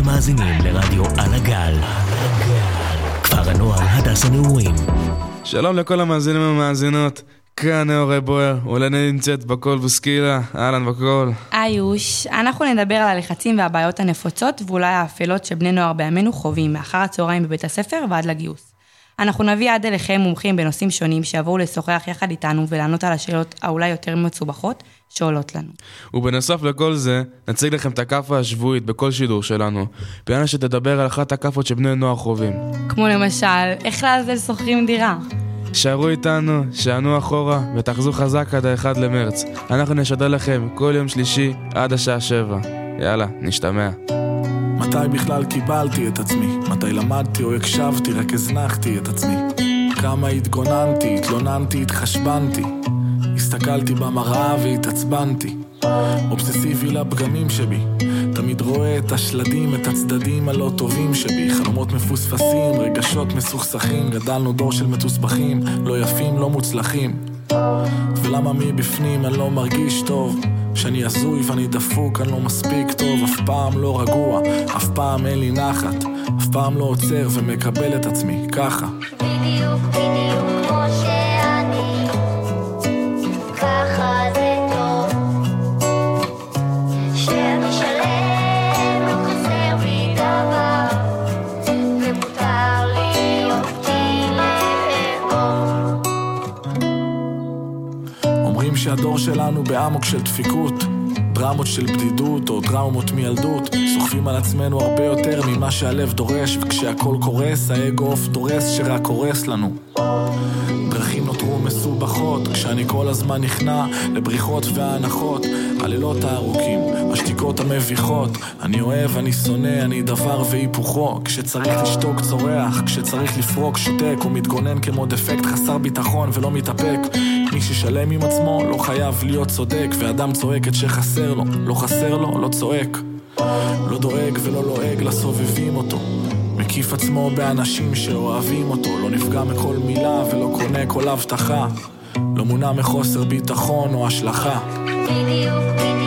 אתם מאזינים לרדיו על הגל. כפר הנוער הדס הנעורים. שלום לכל המאזינים והמאזינות. כאן נאורי בוער, אולי נמצאת בקול בוסקילה, אהלן בקול. איוש, אנחנו נדבר על הלחצים והבעיות הנפוצות ואולי האפלות שבני נוער בימינו חווים מאחר הצהריים בבית הספר ועד לגיוס. אנחנו נביא עד אליכם מומחים בנושאים שונים שיבואו לשוחח יחד איתנו ולענות על השאלות האולי יותר מסובכות שעולות לנו. ובנוסף לכל זה, נציג לכם את הכאפה השבועית בכל שידור שלנו. פיאנה שתדבר על אחת הכאפות שבני נוער חווים. כמו למשל, איך לעזל שוכרים דירה. שערו איתנו, שענו אחורה, ותחזו חזק עד ה-1 למרץ. אנחנו נשדר לכם כל יום שלישי עד השעה 7. יאללה, נשתמע. מתי בכלל קיבלתי את עצמי? מתי למדתי או הקשבתי, רק הזנחתי את עצמי? כמה התגוננתי, התלוננתי, התחשבנתי. הסתכלתי במראה והתעצבנתי. אובססיבי לפגמים שבי. תמיד רואה את השלדים, את הצדדים הלא טובים שבי. חלומות מפוספסים, רגשות מסוכסכים. גדלנו דור של מתוסבכים, לא יפים, לא מוצלחים. ולמה מבפנים אני לא מרגיש טוב? שאני הזוי ואני דפוק, אני לא מספיק טוב, אף פעם לא רגוע, אף פעם אין לי נחת, אף פעם לא עוצר ומקבל את עצמי, ככה. בדיוק, שלנו באמוק של דפיקות, דרמות של בדידות או טראומות מילדות, סוחבים על עצמנו הרבה יותר ממה שהלב דורש, וכשהכל קורס, האגו עוף דורס שרק הורס לנו. דרכים נותרו מסובכות, כשאני כל הזמן נכנע לבריחות והנחות, הלילות הארוכים, השתיקות המביכות, אני אוהב, אני שונא, אני דבר והיפוכו, כשצריך לשתוק צורח, כשצריך לפרוק שותק, הוא מתגונן כמו דפקט חסר ביטחון ולא מתאפק. מי ששלם עם עצמו לא חייב להיות צודק, ואדם צועק את שחסר לו, לא חסר לו, לא צועק. לא דואג ולא לועג לסובבים אותו. מקיף עצמו באנשים שאוהבים אותו, לא נפגע מכל מילה ולא קונה כל הבטחה. לא מונע מחוסר ביטחון או השלכה. בדיוק, בדיוק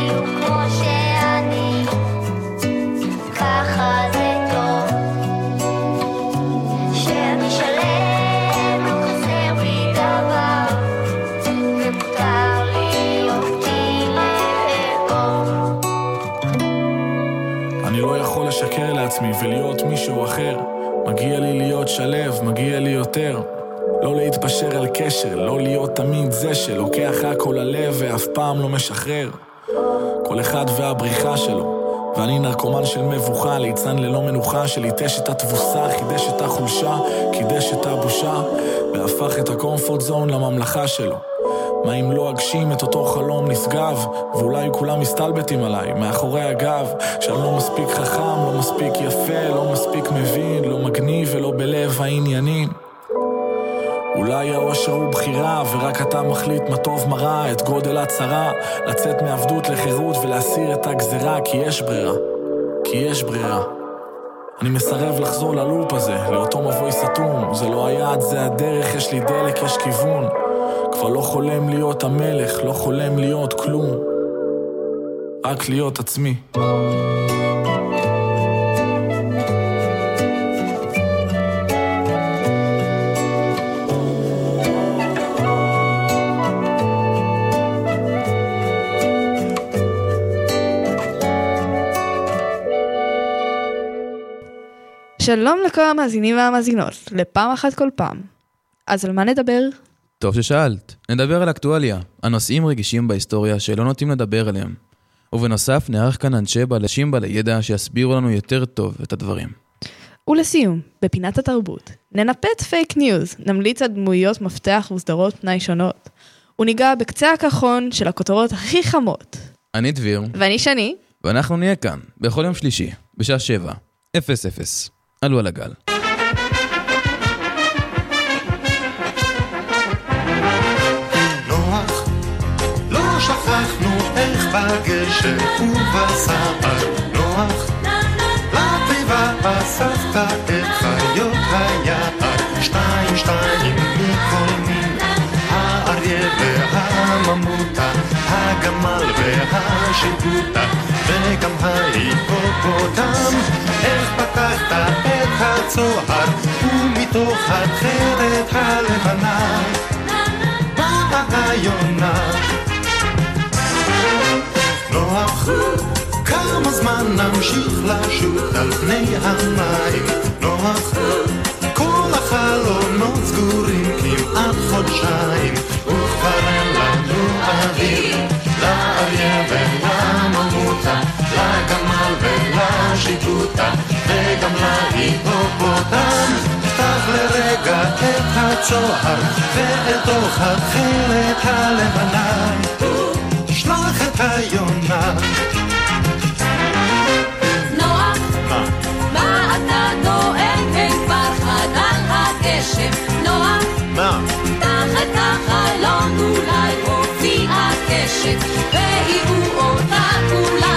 לעצמי ולהיות מישהו אחר. מגיע לי להיות שלב, מגיע לי יותר. לא להתפשר על קשר, לא להיות תמיד זה שלוקח הכל ללב ואף פעם לא משחרר. כל אחד והבריחה שלו. ואני נרקומן של מבוכה, ליצן ללא מנוחה, שליטש את התבוסה, חידש את החולשה, קידש את הבושה, והפך את הקומפורט זון לממלכה שלו. מה אם לא אגשים את אותו חלום נשגב, ואולי כולם מסתלבטים עליי, מאחורי הגב, שאני לא מספיק חכם, לא מספיק יפה, לא מספיק מבין, לא מגניב ולא בלב העניינים. אולי האושר הוא בחירה, ורק אתה מחליט מה טוב מה רע, את גודל הצרה, לצאת מעבדות לחירות ולהסיר את הגזרה, כי יש ברירה. כי יש ברירה. אני מסרב לחזור ללופ הזה, לאותו מבוי סתום. זה לא היעד, זה הדרך, יש לי דלק, יש כיוון. כבר לא חולם להיות המלך, לא חולם להיות כלום. רק להיות עצמי. שלום לכל המאזינים והמאזינות, לפעם אחת כל פעם. אז על מה נדבר? טוב ששאלת. נדבר על אקטואליה, הנושאים רגישים בהיסטוריה שלא נוטים לדבר עליהם. ובנוסף, נארח כאן אנשי בלשים בעלי ידע שיסבירו לנו יותר טוב את הדברים. ולסיום, בפינת התרבות, ננפץ פייק ניוז, נמליץ על דמויות מפתח וסדרות פנאי שונות, וניגע בקצה הקרחון של הכותרות הכי חמות. אני דביר, ואני שני, ואנחנו נהיה כאן, בכל יום שלישי, בשעה 7, 00. עלו על הגל. שכחנו איך בגשם ובסער נוח, לתיבה אספת את חיות היער, שתיים שתיים מכל מין, האריה והממותה, הגמל והשיבוטה, וגם ההיפופוטם, הצוהר, ומתוך התכלת הלבנה באה היונה. נוח, כמה זמן נמשיך לשוט על פני המים? נוח, כל החלונות סגורים כמעט חודשיים, וכבר אין לנו אוויר, לאריה ולממותה, לגמל ולשיטוטה, וגם להיפופוטם. פתח לרגע את הצוהר, ואל תוך התכלת הלבנה, את היונה. נוח, מה אתה דואג? אין כבר חדל הגשם. נוח, מה? פתח את החלון, אולי הופיע קשת, ויראו אותה כולם.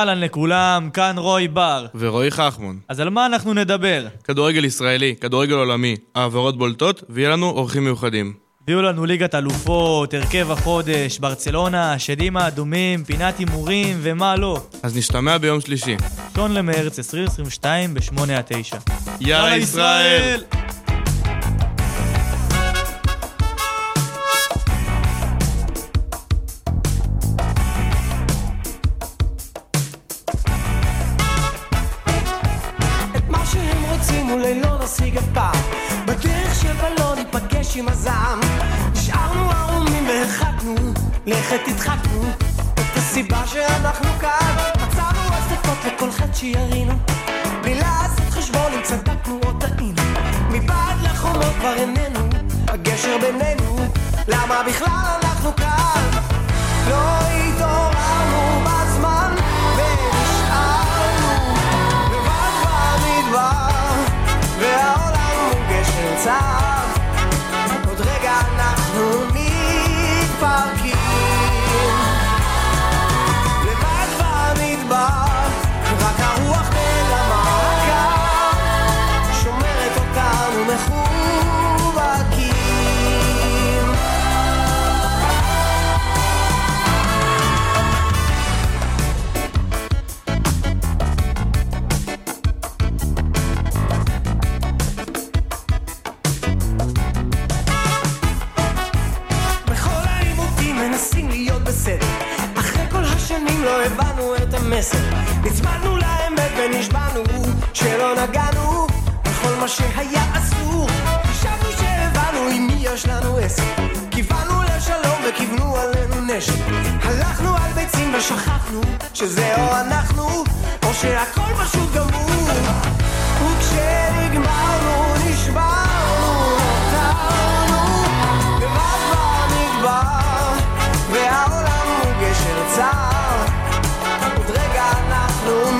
אהלן לכולם, כאן רוי בר. ורועי חכמון. אז על מה אנחנו נדבר? כדורגל ישראלי, כדורגל עולמי, העברות בולטות, ויהיה לנו אורחים מיוחדים. הביאו לנו ליגת אלופות, הרכב החודש, ברצלונה, השדים האדומים, פינת הימורים ומה לא. אז נשתמע ביום שלישי. ראשון למרץ 2022 ב-8 עד 9. יאללה ישראל! את בסדר. אחרי כל השנים לא הבנו את המסר. נצמדנו לאמת ונשבענו שלא נגענו בכל מה שהיה אסור. חשבנו שהבנו עם מי יש לנו עסק. כיוונו לשלום וכיוונו עלינו נשק. הלכנו על ביצים ושכחנו שזה או אנחנו או שהכל פשוט גמור. וכשנגמרנו אנחנו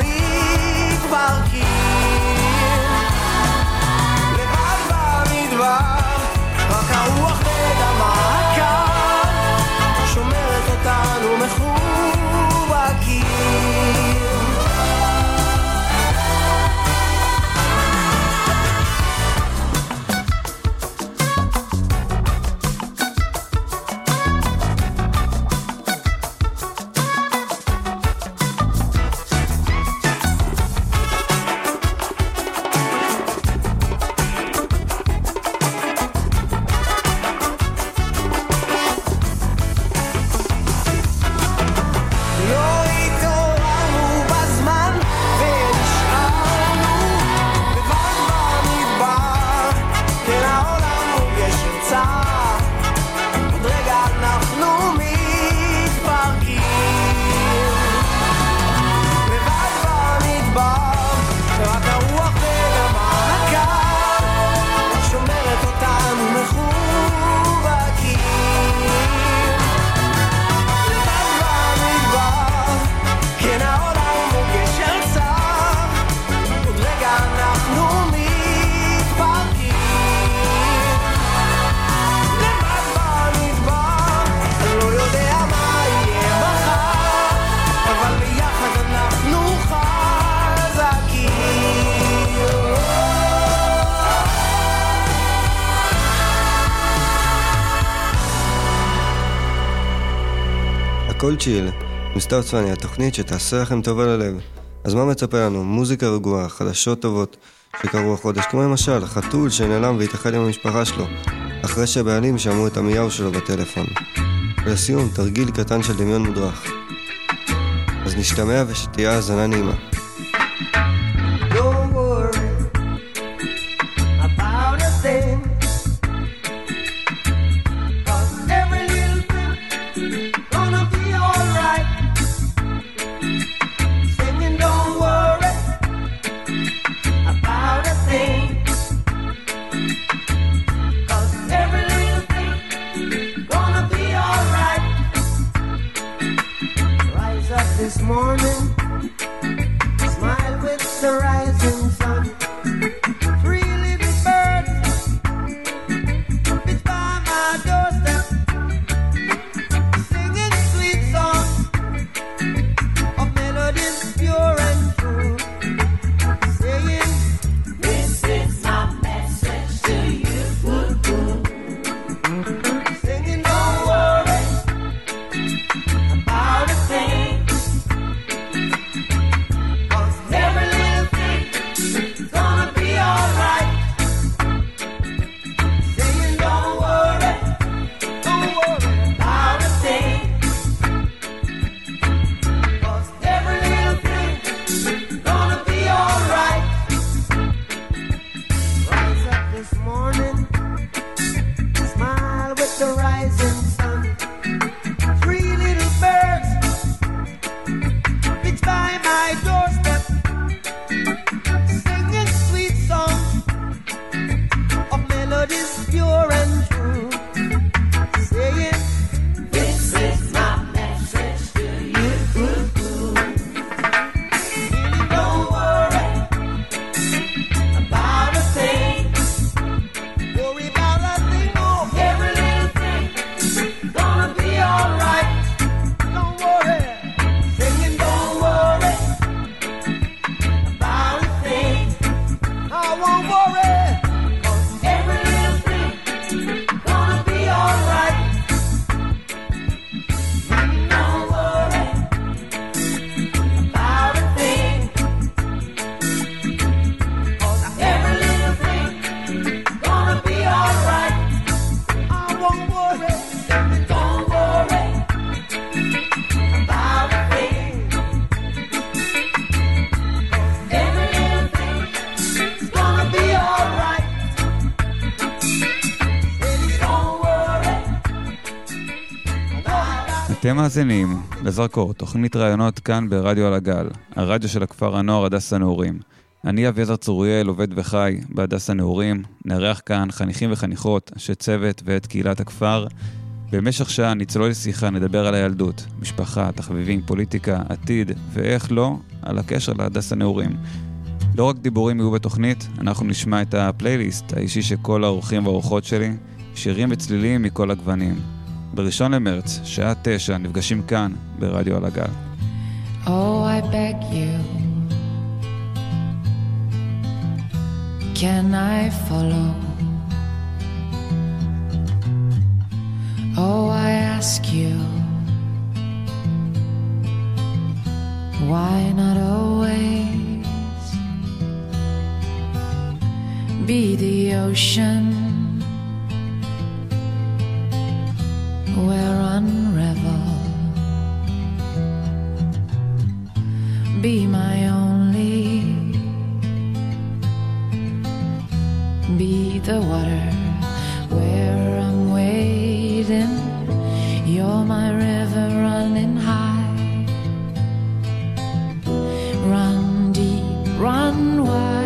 צ'יל, סתיו צפני, התוכנית שתעשה לכם טוב על הלב. אז מה מצפה לנו? מוזיקה רגועה, חדשות טובות שקרו החודש, כמו למשל, חתול שנעלם והתאחד עם המשפחה שלו, אחרי שהבעלים שמעו את המיהו שלו בטלפון. ולסיום, תרגיל קטן של דמיון מודרך. אז נשתמע ושתהיה האזנה נעימה. מאזינים לזרקור, תוכנית ראיונות כאן ברדיו על הגל, הרדיו של הכפר הנוער הדס הנעורים. אני אביעזר צוריאל, עובד וחי בהדס הנעורים, נארח כאן חניכים וחניכות, אנשי צוות ואת קהילת הכפר. במשך שעה נצלול לשיחה, נדבר על הילדות, משפחה, תחביבים, פוליטיקה, עתיד, ואיך לא, על הקשר להדס הנעורים. לא רק דיבורים יהיו בתוכנית, אנחנו נשמע את הפלייליסט האישי של כל האורחים והאורחות שלי, שירים וצלילים מכל הגוונים. בראשון למרץ, שעה תשע, נפגשים כאן, ברדיו על הגל. Oh, I beg you. Can I follow? Oh, I ask you. Why not always be the ocean unwind.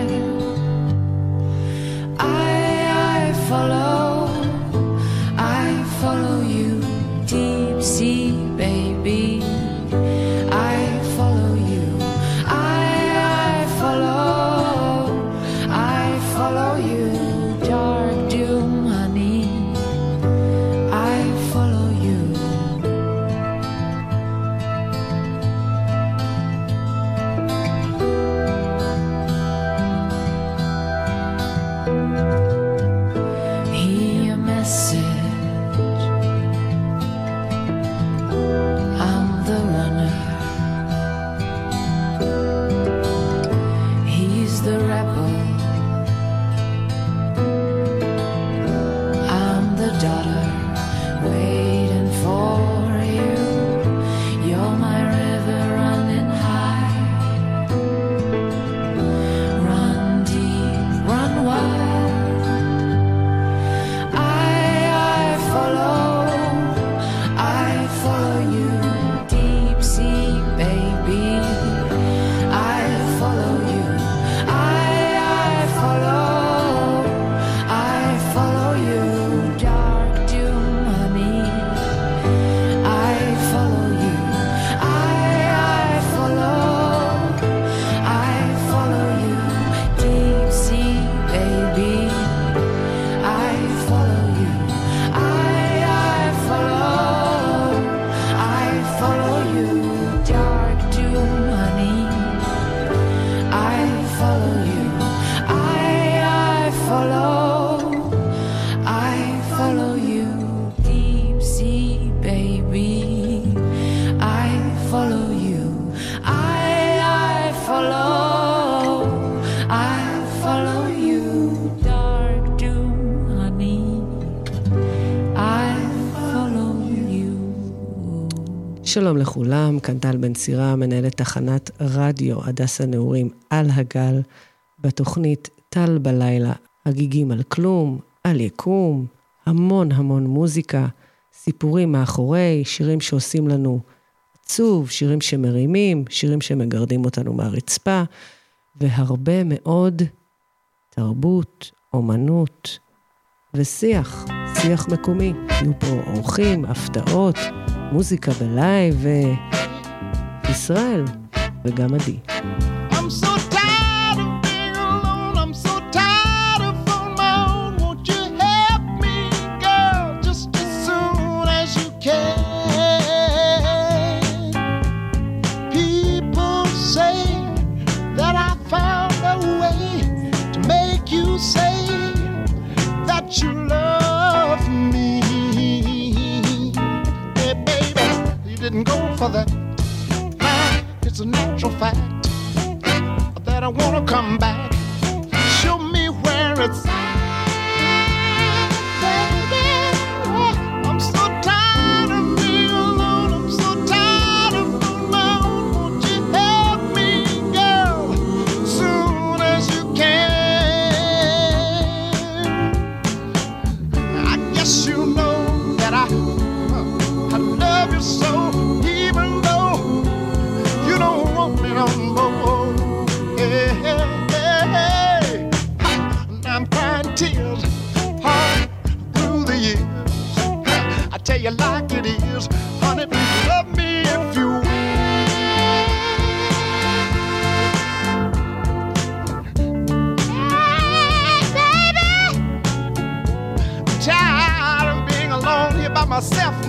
שלום לכולם, כאן טל בן סירה, מנהלת תחנת רדיו הדס הנעורים על הגל, בתוכנית טל בלילה, הגיגים על כלום, על יקום, המון המון מוזיקה, סיפורים מאחורי, שירים שעושים לנו עצוב, שירים שמרימים, שירים שמגרדים אותנו מהרצפה, והרבה מאוד תרבות, אומנות ושיח, שיח מקומי. יהיו פה אורחים, הפתעות, מוזיקה בלייב, וישראל, וגם עדי. For that. It's a natural fact that I wanna come back.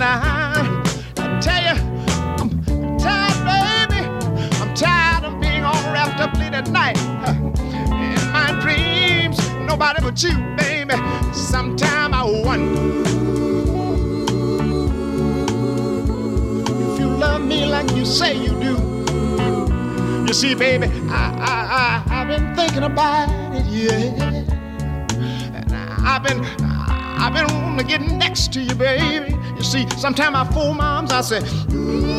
I tell you, I'm tired, baby. I'm tired of being all wrapped up late at night. In my dreams, nobody but you, baby. Sometime I wonder if you love me like you say you do. You see, baby, I, I, I, I've been thinking about it, yeah. And I've been, I've been wanting to get next to you, baby. See, sometimes I fool my arms, I say, mm,